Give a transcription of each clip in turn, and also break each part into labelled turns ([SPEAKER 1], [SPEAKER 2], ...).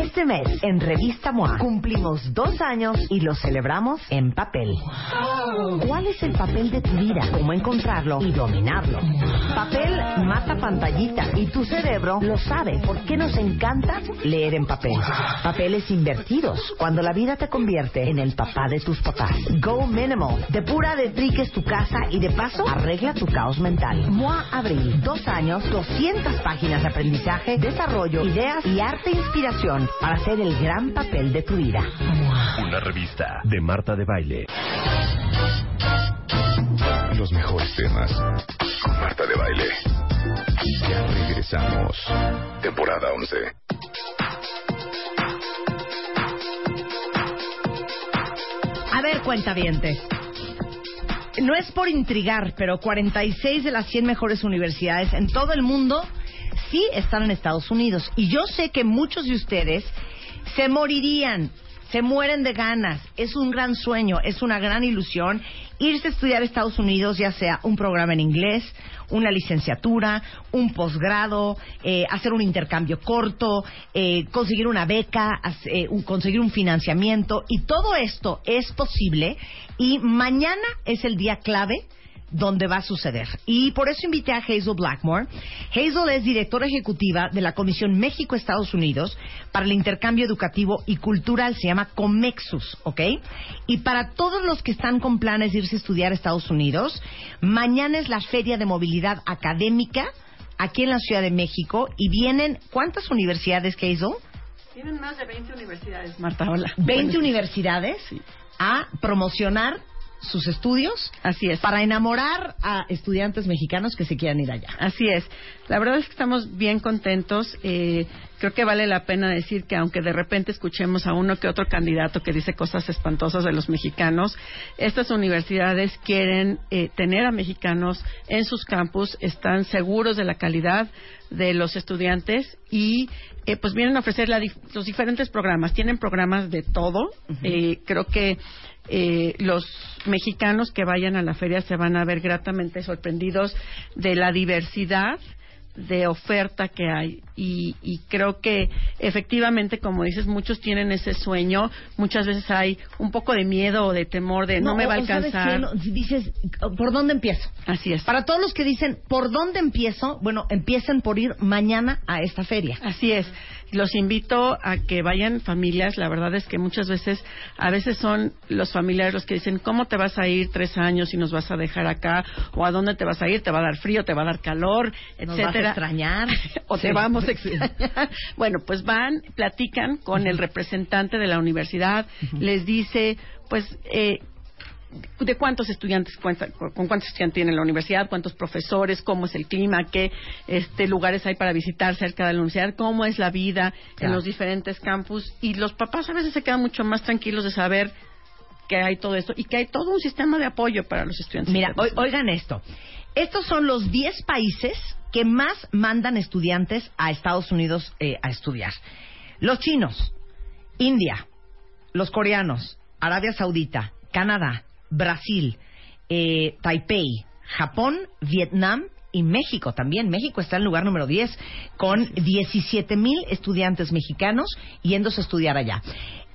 [SPEAKER 1] Este mes, en Revista MOA, cumplimos dos años y lo celebramos en papel. ¿Cuál es el papel de tu vida? ¿Cómo encontrarlo y dominarlo? Papel mata pantallita y tu cerebro lo sabe. ¿Por qué nos encanta leer en papel? Papeles invertidos, cuando la vida te convierte en el papá de tus papás. Go Minimal. Depura de triques tu casa y de paso arregla tu caos mental. MOA Abril. Dos años, 200 páginas de aprendizaje, desarrollo, ideas y arte e inspiración para hacer el gran papel de tu vida.
[SPEAKER 2] Una revista de Marta de Baile.
[SPEAKER 3] Los mejores temas con Marta de Baile. Ya regresamos. Temporada 11.
[SPEAKER 4] A ver, cuentavientes. No es por intrigar, pero 46 de las 100 mejores universidades en todo el mundo sí están en Estados Unidos. Y yo sé que muchos de ustedes se morirían, se mueren de ganas. Es un gran sueño, es una gran ilusión irse a estudiar a Estados Unidos, ya sea un programa en inglés, una licenciatura, un posgrado, eh, hacer un intercambio corto, eh, conseguir una beca, eh, un- conseguir un financiamiento. Y todo esto es posible. Y mañana es el día clave donde va a suceder. Y por eso invité a Hazel Blackmore. Hazel es directora ejecutiva de la Comisión México-Estados Unidos para el Intercambio Educativo y Cultural, se llama COMEXUS, ¿ok? Y para todos los que están con planes de irse a estudiar a Estados Unidos, mañana es la Feria de Movilidad Académica aquí en la Ciudad de México y vienen, ¿cuántas universidades, Hazel?
[SPEAKER 5] Tienen más de 20 universidades, Marta, hola.
[SPEAKER 4] 20 universidades a promocionar sus estudios
[SPEAKER 5] Así es.
[SPEAKER 4] para enamorar a estudiantes mexicanos que se quieran ir allá.
[SPEAKER 5] Así es. La verdad es que estamos bien contentos. Eh, creo que vale la pena decir que aunque de repente escuchemos a uno que otro candidato que dice cosas espantosas de los mexicanos, estas universidades quieren eh, tener a mexicanos en sus campus, están seguros de la calidad de los estudiantes y eh, pues vienen a ofrecer la los diferentes programas. Tienen programas de todo. Eh, creo que eh, los mexicanos que vayan a la feria se van a ver gratamente sorprendidos de la diversidad de oferta que hay y, y creo que efectivamente como dices muchos tienen ese sueño muchas veces hay un poco de miedo o de temor de no, me va a
[SPEAKER 4] o- o ¿sabes
[SPEAKER 5] alcanzar
[SPEAKER 4] qué? Dices, ¿por dónde empiezo?
[SPEAKER 5] así es
[SPEAKER 4] Para todos los que dicen, ¿por dónde empiezo? Bueno, empiecen por ir mañana a esta feria.
[SPEAKER 5] Así es. Los invito a que vayan familias. La verdad es que muchas veces, a veces son los familiares los que dicen, ¿cómo te vas a ir tres años y nos vas a dejar acá? ¿O a dónde te vas a ir? ¿Te va a dar frío? ¿Te va a dar calor?
[SPEAKER 4] Nos
[SPEAKER 5] etcétera.
[SPEAKER 4] vas a extrañar.
[SPEAKER 5] o te vamos a extrañar. Bueno, pues van, platican con el representante de la universidad, les dice, pues, eh, de cuántos estudiantes cuenta, con cuántos estudiantes tiene la universidad, cuántos profesores, cómo es el clima, qué este, lugares hay para visitar cerca de la universidad, cómo es la vida en los diferentes campus y los papás a veces se quedan mucho más tranquilos de saber que hay todo esto y que hay todo un sistema de apoyo para los estudiantes.
[SPEAKER 4] Mira, oigan esto. Estos son los 10 países que más mandan estudiantes a Estados Unidos eh, a estudiar. Los chinos, India, los coreanos, Arabia Saudita, Canadá, Brasil, eh, Taipei, Japón, Vietnam y México también. México está en lugar número 10 con 17 mil estudiantes mexicanos yéndose a estudiar allá.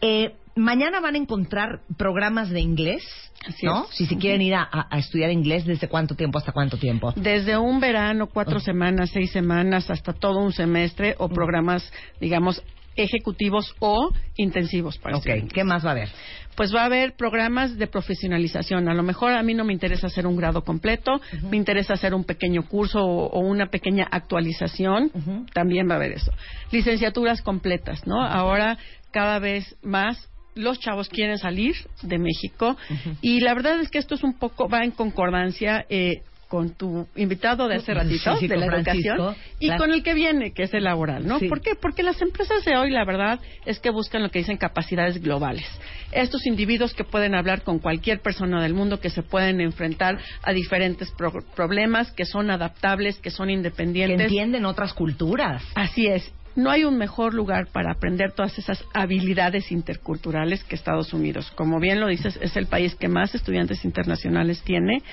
[SPEAKER 4] Eh, mañana van a encontrar programas de inglés,
[SPEAKER 5] Así
[SPEAKER 4] ¿no?
[SPEAKER 5] es.
[SPEAKER 4] Si se quieren ir a, estudiar inglés, ¿desde cuánto tiempo hasta cuánto tiempo?
[SPEAKER 5] Desde un verano, cuatro semanas, seis semanas, hasta todo un semestre o programas, digamos, ejecutivos o intensivos para
[SPEAKER 4] Ok,
[SPEAKER 5] estudiantes.
[SPEAKER 4] ¿qué más va a haber?
[SPEAKER 5] Pues va a haber programas de profesionalización. A lo mejor a mí no me interesa hacer un grado completo, me interesa hacer un pequeño curso o, o una pequeña actualización. También va a haber eso. Licenciaturas completas, ¿no? Ahora cada vez más los chavos quieren salir de México y la verdad es que esto es un poco va en concordancia eh, con tu invitado de hace ratito
[SPEAKER 4] Sí, sí,
[SPEAKER 5] de la educación y
[SPEAKER 4] claro.
[SPEAKER 5] con el que viene que es el laboral, ¿no?
[SPEAKER 4] Sí.
[SPEAKER 5] ¿Por qué? Porque las empresas de hoy la verdad es que buscan lo que dicen capacidades globales. Estos individuos que pueden hablar con cualquier persona del mundo, que se pueden enfrentar a diferentes pro- problemas, que son adaptables, que son
[SPEAKER 4] Que
[SPEAKER 5] independientes.
[SPEAKER 4] entienden otras culturas.
[SPEAKER 5] Así es. No hay un mejor lugar para aprender todas esas habilidades interculturales que Estados Unidos. Como bien lo dices, es el país que más estudiantes internacionales tiene.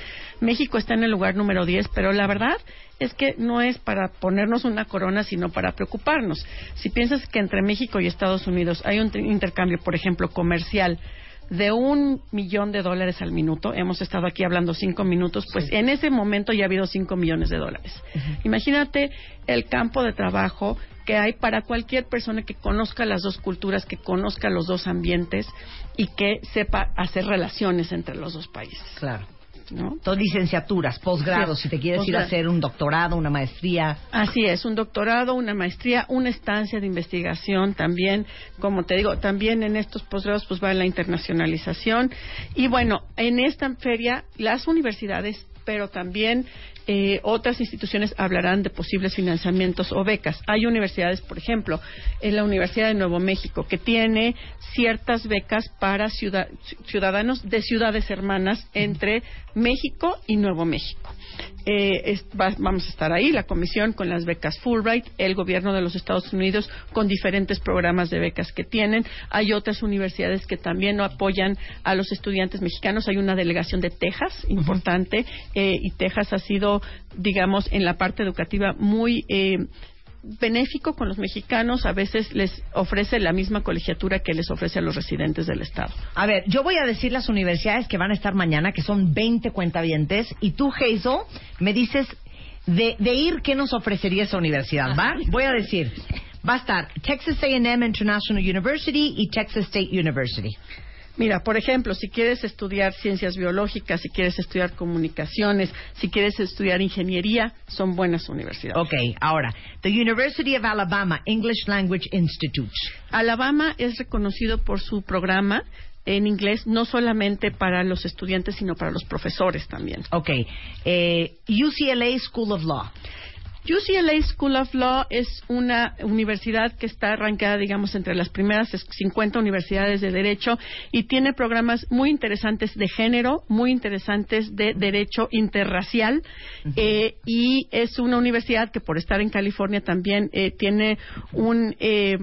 [SPEAKER 5] México está en el lugar número 10, pero la verdad es que no es para ponernos una corona, sino para preocuparnos. Si piensas que entre México y Estados Unidos hay un intercambio, por ejemplo, comercial, de un millón de dólares al minuto, hemos estado aquí hablando cinco minutos, pues en ese momento ya ha habido cinco millones de dólares. Imagínate el campo de trabajo que hay para cualquier persona que conozca las dos culturas, que conozca los dos ambientes y que sepa hacer relaciones entre los dos países.
[SPEAKER 4] Claro. ¿No? Todas licenciaturas, posgrados, si te quieres ir a hacer un doctorado, una maestría.
[SPEAKER 5] Así es, un doctorado, una maestría, una estancia de investigación también, como te digo, también en estos posgrados pues va la internacionalización y bueno, en esta feria las universidades pero también eh, otras instituciones hablarán de posibles financiamientos o becas. Hay universidades, por ejemplo, en la Universidad de Nuevo México, que tiene ciertas becas para ciudadanos de ciudades hermanas entre México y Nuevo México. Eh, vamos a estar ahí, la comisión con las becas Fulbright, el gobierno de los Estados Unidos con diferentes programas de becas que tienen. Hay otras universidades que también apoyan a los estudiantes mexicanos. Hay una delegación de Texas importante eh, y Texas ha sido, digamos, en la parte educativa muy eh, benéfico con los mexicanos, a veces les ofrece la misma colegiatura que les ofrece a los residentes del Estado.
[SPEAKER 4] A ver, yo voy a decir las universidades que van a estar mañana, que son 20 cuentavientes, y tú, Hazel, me dices de, de ir, ¿qué nos ofrecería esa universidad? ¿Va? Voy a decir, va a estar Texas A&M International University y Texas State University.
[SPEAKER 5] Mira, por ejemplo, si quieres estudiar ciencias biológicas, si quieres estudiar comunicaciones, si quieres estudiar ingeniería, son buenas universidades.
[SPEAKER 4] Ok, ahora, the University of Alabama English Language Institute.
[SPEAKER 5] Alabama es reconocido por su programa en inglés no solamente para los estudiantes, sino para los profesores también.
[SPEAKER 4] Ok, eh, UCLA School of Law.
[SPEAKER 5] UCLA School of Law es una universidad que está arrancada, digamos, entre las primeras 50 universidades de derecho y tiene programas muy interesantes de género, muy interesantes de derecho interracial eh, y es una universidad que por estar en California también eh, tiene un eh,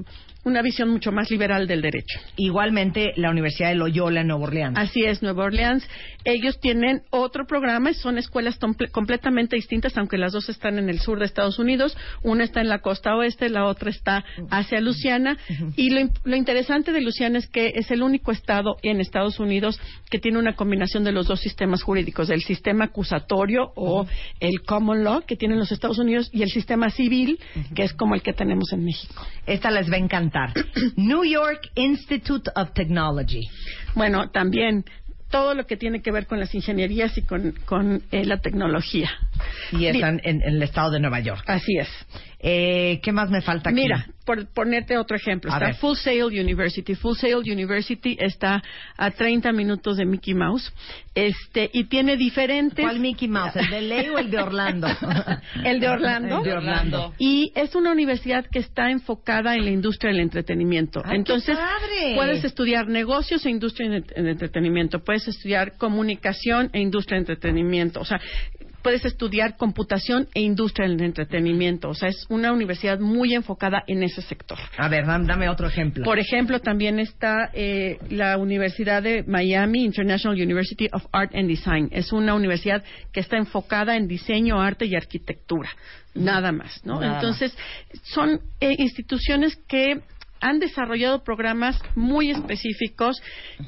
[SPEAKER 5] una visión mucho más liberal del derecho.
[SPEAKER 4] Igualmente, la Universidad de Loyola en Nueva Orleans.
[SPEAKER 5] Así es, Nueva Orleans. Ellos tienen otro programa, son escuelas completamente distintas, aunque las dos están en el sur de Estados Unidos. Una está en la costa oeste, la otra está hacia Luciana. Y lo, interesante de Luciana es que es el único estado en Estados Unidos que tiene una combinación de los dos sistemas jurídicos, del sistema acusatorio o el common law que tienen los Estados Unidos y el sistema civil, que es como el que tenemos en México.
[SPEAKER 4] Esta les va a encantar New York Institute of Technology.
[SPEAKER 5] Bueno, también todo lo que tiene que ver con las ingenierías y con, con eh, la tecnología.
[SPEAKER 4] Y están en, el estado de Nueva York.
[SPEAKER 5] Así es.
[SPEAKER 4] Eh, ¿Qué más me falta aquí?
[SPEAKER 5] Mira, por ponerte otro ejemplo, está Full Sail University. Full Sail University está a 30 minutos de Mickey Mouse este, y tiene diferentes...
[SPEAKER 4] ¿Cuál Mickey Mouse? ¿El de Ley o el de Orlando?
[SPEAKER 5] el de Orlando.
[SPEAKER 4] El de Orlando.
[SPEAKER 5] Y es una universidad que está enfocada en la industria del entretenimiento. Entonces, puedes estudiar negocios e industria del entretenimiento. Puedes estudiar comunicación e industria de entretenimiento. O sea, puedes estudiar computación e industria del entretenimiento. O sea, es una universidad muy enfocada en ese sector.
[SPEAKER 4] A ver, dame otro ejemplo.
[SPEAKER 5] Por ejemplo, también está eh, la Universidad de Miami, International University of Art and Design. Es una universidad que está enfocada en diseño, arte y arquitectura. Nada más, ¿no? Entonces, son eh, instituciones que han desarrollado programas muy específicos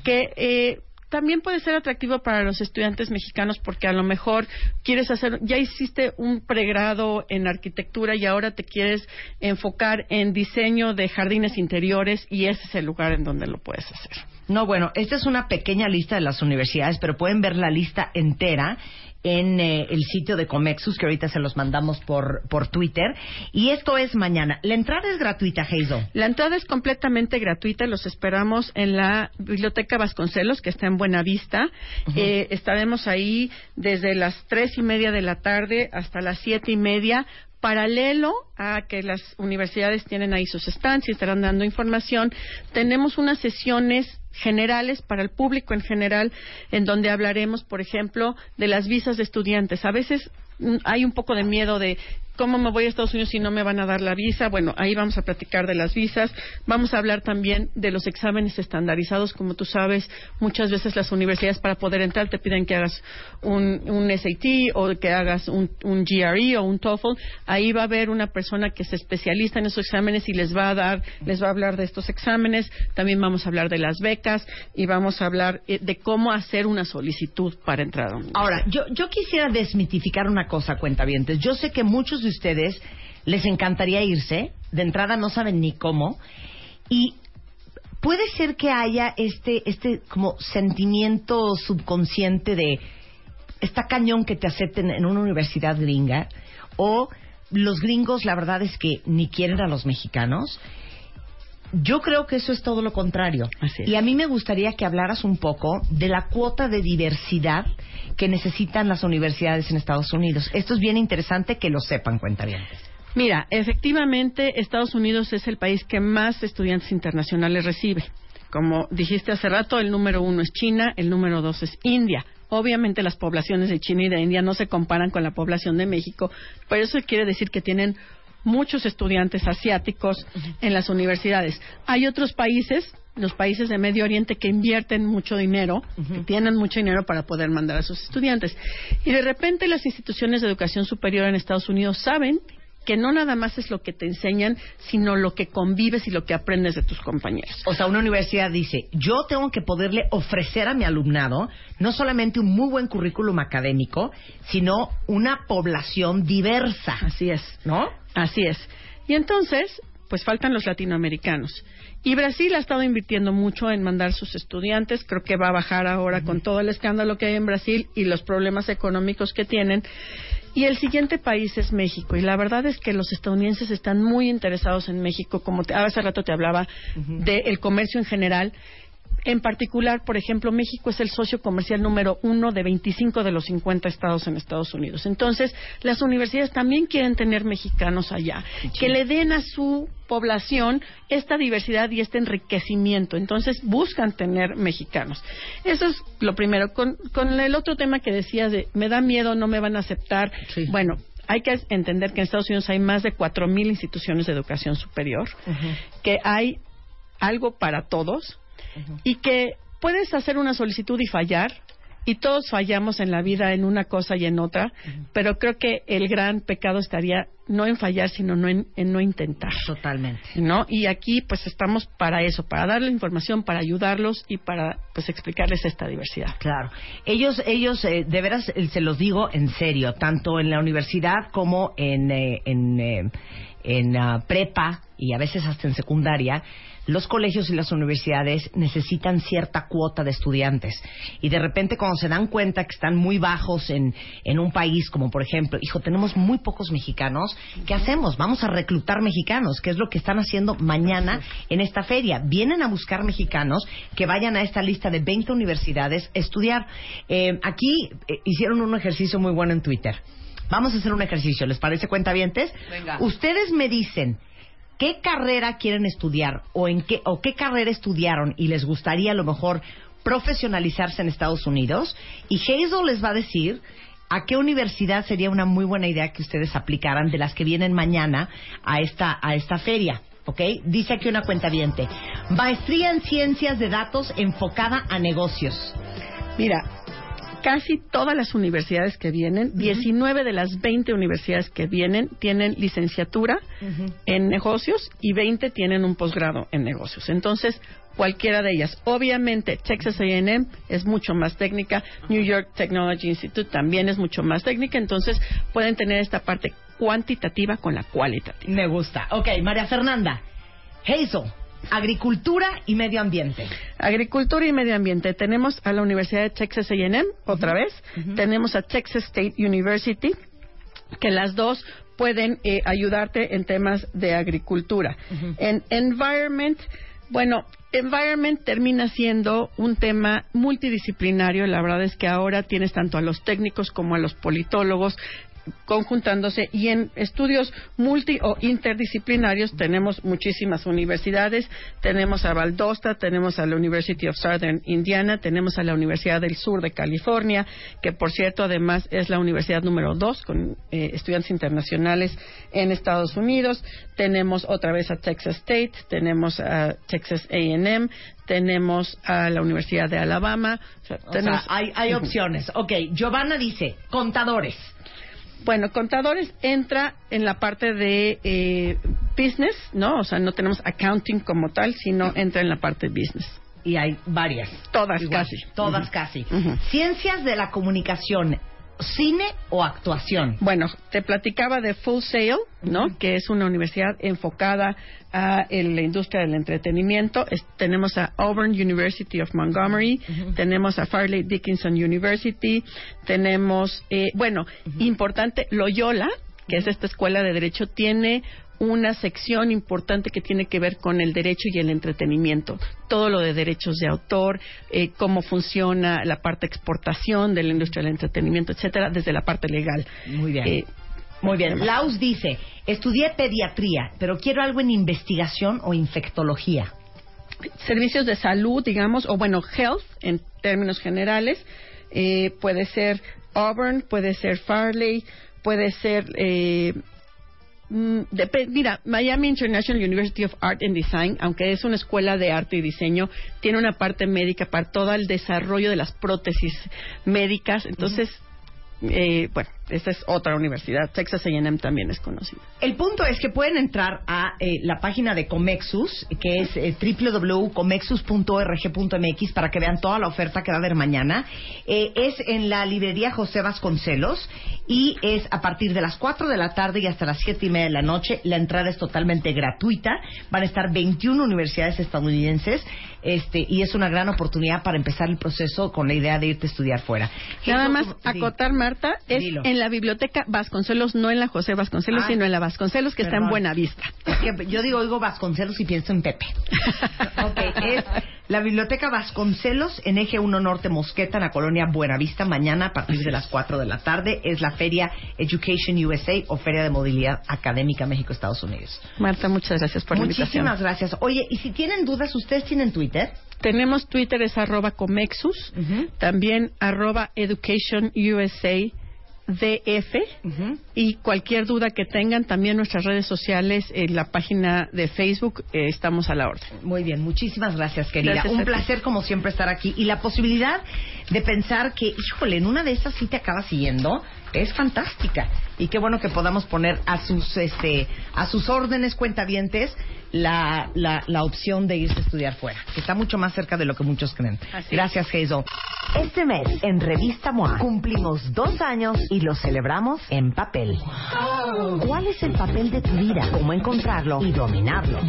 [SPEAKER 5] que eh, también puede ser atractivo para los estudiantes mexicanos porque a lo mejor quieres hacer, ya hiciste un pregrado en arquitectura y ahora te quieres enfocar en diseño de jardines interiores y ese es el lugar en donde lo puedes hacer.
[SPEAKER 4] No, bueno, esta es una pequeña lista de las universidades, pero pueden ver la lista entera en eh, el sitio de Comexus, que ahorita se los mandamos por, por Twitter. Y esto es mañana. ¿La entrada es gratuita, Hazel?
[SPEAKER 5] La entrada es completamente gratuita. Los esperamos en la Biblioteca Vasconcelos, que está en Buenavista. eh, estaremos ahí desde las tres y media de la tarde hasta las siete y media paralelo a que las universidades tienen ahí sus stands y estarán dando información, tenemos unas sesiones generales para el público en general en donde hablaremos, por ejemplo, de las visas de estudiantes. A veces mm, hay un poco de miedo de ¿cómo me voy a Estados Unidos si no me van a dar la visa? Bueno, ahí vamos a platicar de las visas. Vamos a hablar también de los exámenes estandarizados. Como tú sabes, muchas veces las universidades para poder entrar te piden que hagas un, SAT o que hagas un, GRE o un TOEFL. Ahí va a haber una persona que es especialista en esos exámenes y les va a dar, les va a hablar de estos exámenes. También vamos a hablar de las becas y vamos a hablar eh, de cómo hacer una solicitud para entrar a un
[SPEAKER 4] Ahora, yo, yo quisiera desmitificar una cosa, cuentavientes. Yo sé que muchos de ustedes les encantaría irse, de entrada no saben ni cómo, y puede ser que haya este, este como sentimiento subconsciente de está cañón que te acepten en una universidad gringa, o los gringos la verdad es que ni quieren a los mexicanos. Yo creo que eso es todo lo contrario. Y a mí me gustaría que hablaras un poco de la cuota de diversidad que necesitan las universidades en Estados Unidos. Esto es bien interesante que lo sepan, cuentavientes.
[SPEAKER 5] Mira, efectivamente, Estados Unidos es el país que más estudiantes internacionales recibe. Como dijiste hace rato, el número uno es China, el número dos es India. Obviamente las poblaciones de China y de India no se comparan con la población de México, pero eso quiere decir que tienen muchos estudiantes asiáticos en las universidades. Hay otros países, los países de Medio Oriente, que invierten mucho dinero, que tienen mucho dinero para poder mandar a sus estudiantes. Y de repente las instituciones de educación superior en Estados Unidos saben que no nada más es lo que te enseñan, sino lo que convives y lo que aprendes de tus compañeros.
[SPEAKER 4] O sea, una universidad dice, yo tengo que poderle ofrecer a mi alumnado no solamente un muy buen currículum académico, sino una población diversa.
[SPEAKER 5] Así es.
[SPEAKER 4] ¿No?
[SPEAKER 5] Así es. Y entonces, pues faltan los latinoamericanos. Y Brasil ha estado invirtiendo mucho en mandar sus estudiantes. Creo que va a bajar ahora con todo el escándalo que hay en Brasil y los problemas económicos que tienen. Y el siguiente país es México. Y la verdad es que los estadounidenses están muy interesados en México. Como te, hace rato te hablaba del comercio en general. En particular, por ejemplo, México es el socio comercial número uno de 25 de los 50 estados en Estados Unidos. Entonces, las universidades también quieren tener mexicanos allá, que le den a su población esta diversidad y este enriquecimiento. Entonces, buscan tener mexicanos. Eso es lo primero. Con, con el otro tema que decías de me da miedo, no me van a aceptar.
[SPEAKER 4] Sí.
[SPEAKER 5] Bueno, hay que entender que en Estados Unidos hay más de 4.000 instituciones de educación superior, que hay algo para todos y que puedes hacer una solicitud y fallar. Y todos fallamos en la vida en una cosa y en otra, pero creo que el gran pecado estaría no en fallar, sino no en, en no intentar.
[SPEAKER 4] Totalmente.
[SPEAKER 5] ¿no? Y aquí pues estamos para eso, para darle información, para ayudarlos y para pues explicarles esta diversidad.
[SPEAKER 4] Claro. Ellos, ellos, eh, de veras, eh, se los digo en serio, tanto en la universidad como en, eh, en, eh, en ah, prepa y a veces hasta en secundaria, los colegios y las universidades necesitan cierta cuota de estudiantes. Y de repente cuando se dan cuenta que están muy bajos en, en un país como por ejemplo, hijo, tenemos muy pocos mexicanos, ¿qué hacemos? Vamos a reclutar mexicanos, que es lo que están haciendo mañana en esta feria. Vienen a buscar mexicanos que vayan a esta lista de 20 universidades a estudiar. Eh, aquí eh, hicieron un ejercicio muy bueno en Twitter. Vamos a hacer un ejercicio, ¿les parece cuentavientes?
[SPEAKER 1] Venga.
[SPEAKER 4] Ustedes me dicen qué carrera quieren estudiar o en qué o qué carrera estudiaron y les gustaría a lo mejor profesionalizarse en Estados Unidos y Hazel les va a decir a qué universidad sería una muy buena idea que ustedes aplicaran de las que vienen mañana a esta a esta feria. ¿Ok? Dice aquí una cuenta Maestría en Ciencias de Datos enfocada a negocios.
[SPEAKER 5] Mira, casi todas las universidades que vienen, 19 de las 20 universidades que vienen tienen licenciatura en negocios y 20 tienen un posgrado en negocios. Entonces, cualquiera de ellas. Obviamente, Texas A&M es mucho más técnica, New York Technology Institute también es mucho más técnica, entonces pueden tener esta parte cuantitativa con la cualitativa.
[SPEAKER 4] Me gusta. Ok, María Fernanda. Hazel, agricultura y medio ambiente.
[SPEAKER 5] Agricultura y medio ambiente. Tenemos a la Universidad de Texas A&M, otra vez. Tenemos a Texas State University, que las dos pueden eh, ayudarte en temas de agricultura. En environment, bueno, environment termina siendo un tema multidisciplinario. La verdad es que ahora tienes tanto a los técnicos como a los politólogos conjuntándose y en estudios multi o interdisciplinarios tenemos muchísimas universidades, tenemos a Valdosta, tenemos a la University of Southern Indiana, tenemos a la Universidad del Sur de California, que por cierto además es la universidad número dos con eh, estudiantes internacionales en Estados Unidos, tenemos otra vez a Texas State, tenemos a Texas A&M, tenemos a la Universidad de Alabama.
[SPEAKER 4] hay, hay opciones. Ok, Giovanna dice, contadores.
[SPEAKER 5] Bueno, contadores entra en la parte de eh, business, ¿no? O sea, no tenemos accounting como tal, sino entra en la parte de business.
[SPEAKER 4] Y hay varias.
[SPEAKER 5] Todas casi.
[SPEAKER 4] Todas casi. Ciencias de la comunicación cine o actuación?
[SPEAKER 5] Bueno, te platicaba de Full Sail, ¿no? Que es una universidad enfocada a la industria del entretenimiento. tenemos a Auburn University of Montgomery, tenemos a Farley Dickinson University, tenemos, eh, bueno, importante, Loyola, que es esta escuela de derecho, tiene una sección importante que tiene que ver con el derecho y el entretenimiento. Todo lo de derechos de autor, eh, cómo funciona la parte exportación de la industria del entretenimiento, etcétera, desde la parte legal.
[SPEAKER 4] Muy bien. Eh, muy bien. Laus dice, estudié pediatría, pero quiero algo en investigación o infectología.
[SPEAKER 5] Servicios de salud, digamos, o bueno, health en términos generales. Eh, puede ser Auburn, puede ser Farley, puede ser eh, mira, Miami International University of Art and Design, aunque es una escuela de arte y diseño, tiene una parte médica para todo el desarrollo de las prótesis médicas. Entonces, eh, bueno, esta es otra universidad. Texas A&M también es conocida.
[SPEAKER 4] El punto es que pueden entrar a eh, la página de Comexus, que es eh, www.comexus.org.mx para que vean toda la oferta que va a haber mañana. Eh, es en la librería José Vasconcelos y es a partir de las 4 de la tarde y hasta las 7 y media de la noche. La entrada es totalmente gratuita. Van a estar 21 universidades estadounidenses este, y es una gran oportunidad para empezar el proceso con la idea de irte a estudiar fuera.
[SPEAKER 5] Nada más acotar, Marta, es en la biblioteca Vasconcelos, no en la José Vasconcelos, sino en la Vasconcelos, que está en Buena Vista.
[SPEAKER 4] yo digo, oigo Vasconcelos y pienso en Pepe. ok, es la biblioteca Vasconcelos en Eje 1 Norte Mosqueta, en la colonia Buenavista, mañana a partir de las 4 de la tarde. Es la feria Education USA o Feria de Movilidad Académica México-Estados Unidos.
[SPEAKER 5] Marta, muchas gracias por la invitación.
[SPEAKER 4] Muchísimas gracias. Oye, y si tienen dudas, ¿ustedes tienen Twitter?
[SPEAKER 5] Tenemos Twitter, es arroba Comexus, también arroba Education USA DF y cualquier duda que tengan también nuestras redes sociales en la página de Facebook eh, estamos a la orden.
[SPEAKER 4] Muy bien, muchísimas gracias querida. Un placer como siempre estar aquí. Y la posibilidad de pensar que, híjole, en una de esas sí te acabas siguiendo es fantástica. Y qué bueno que podamos poner a sus este a sus órdenes cuentavientes la, la, la opción de irse a estudiar fuera, que está mucho más cerca de lo que muchos creen. Gracias, Hazel. Este mes, en Revista MOA, cumplimos dos años y lo celebramos en papel. ¿Cuál es el papel de tu vida? ¿Cómo encontrarlo y dominarlo?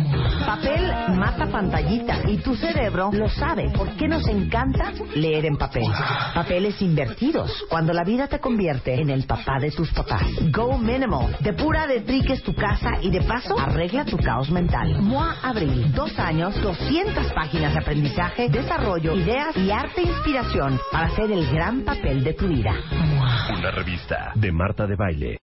[SPEAKER 4] Papel mata pantallita y tu cerebro lo sabe. ¿Por qué nos encanta leer en papel? Papeles invertidos, cuando la vida te convierte en el papá de tus papás. Go Minimal. Depura de triques tu casa y de paso arregla tu caos mental. MOA Abril. Dos años, 200 páginas de aprendizaje, desarrollo, ideas y arte e inspiración para hacer el gran papel de tu vida.
[SPEAKER 2] Una revista de Marta de Baile.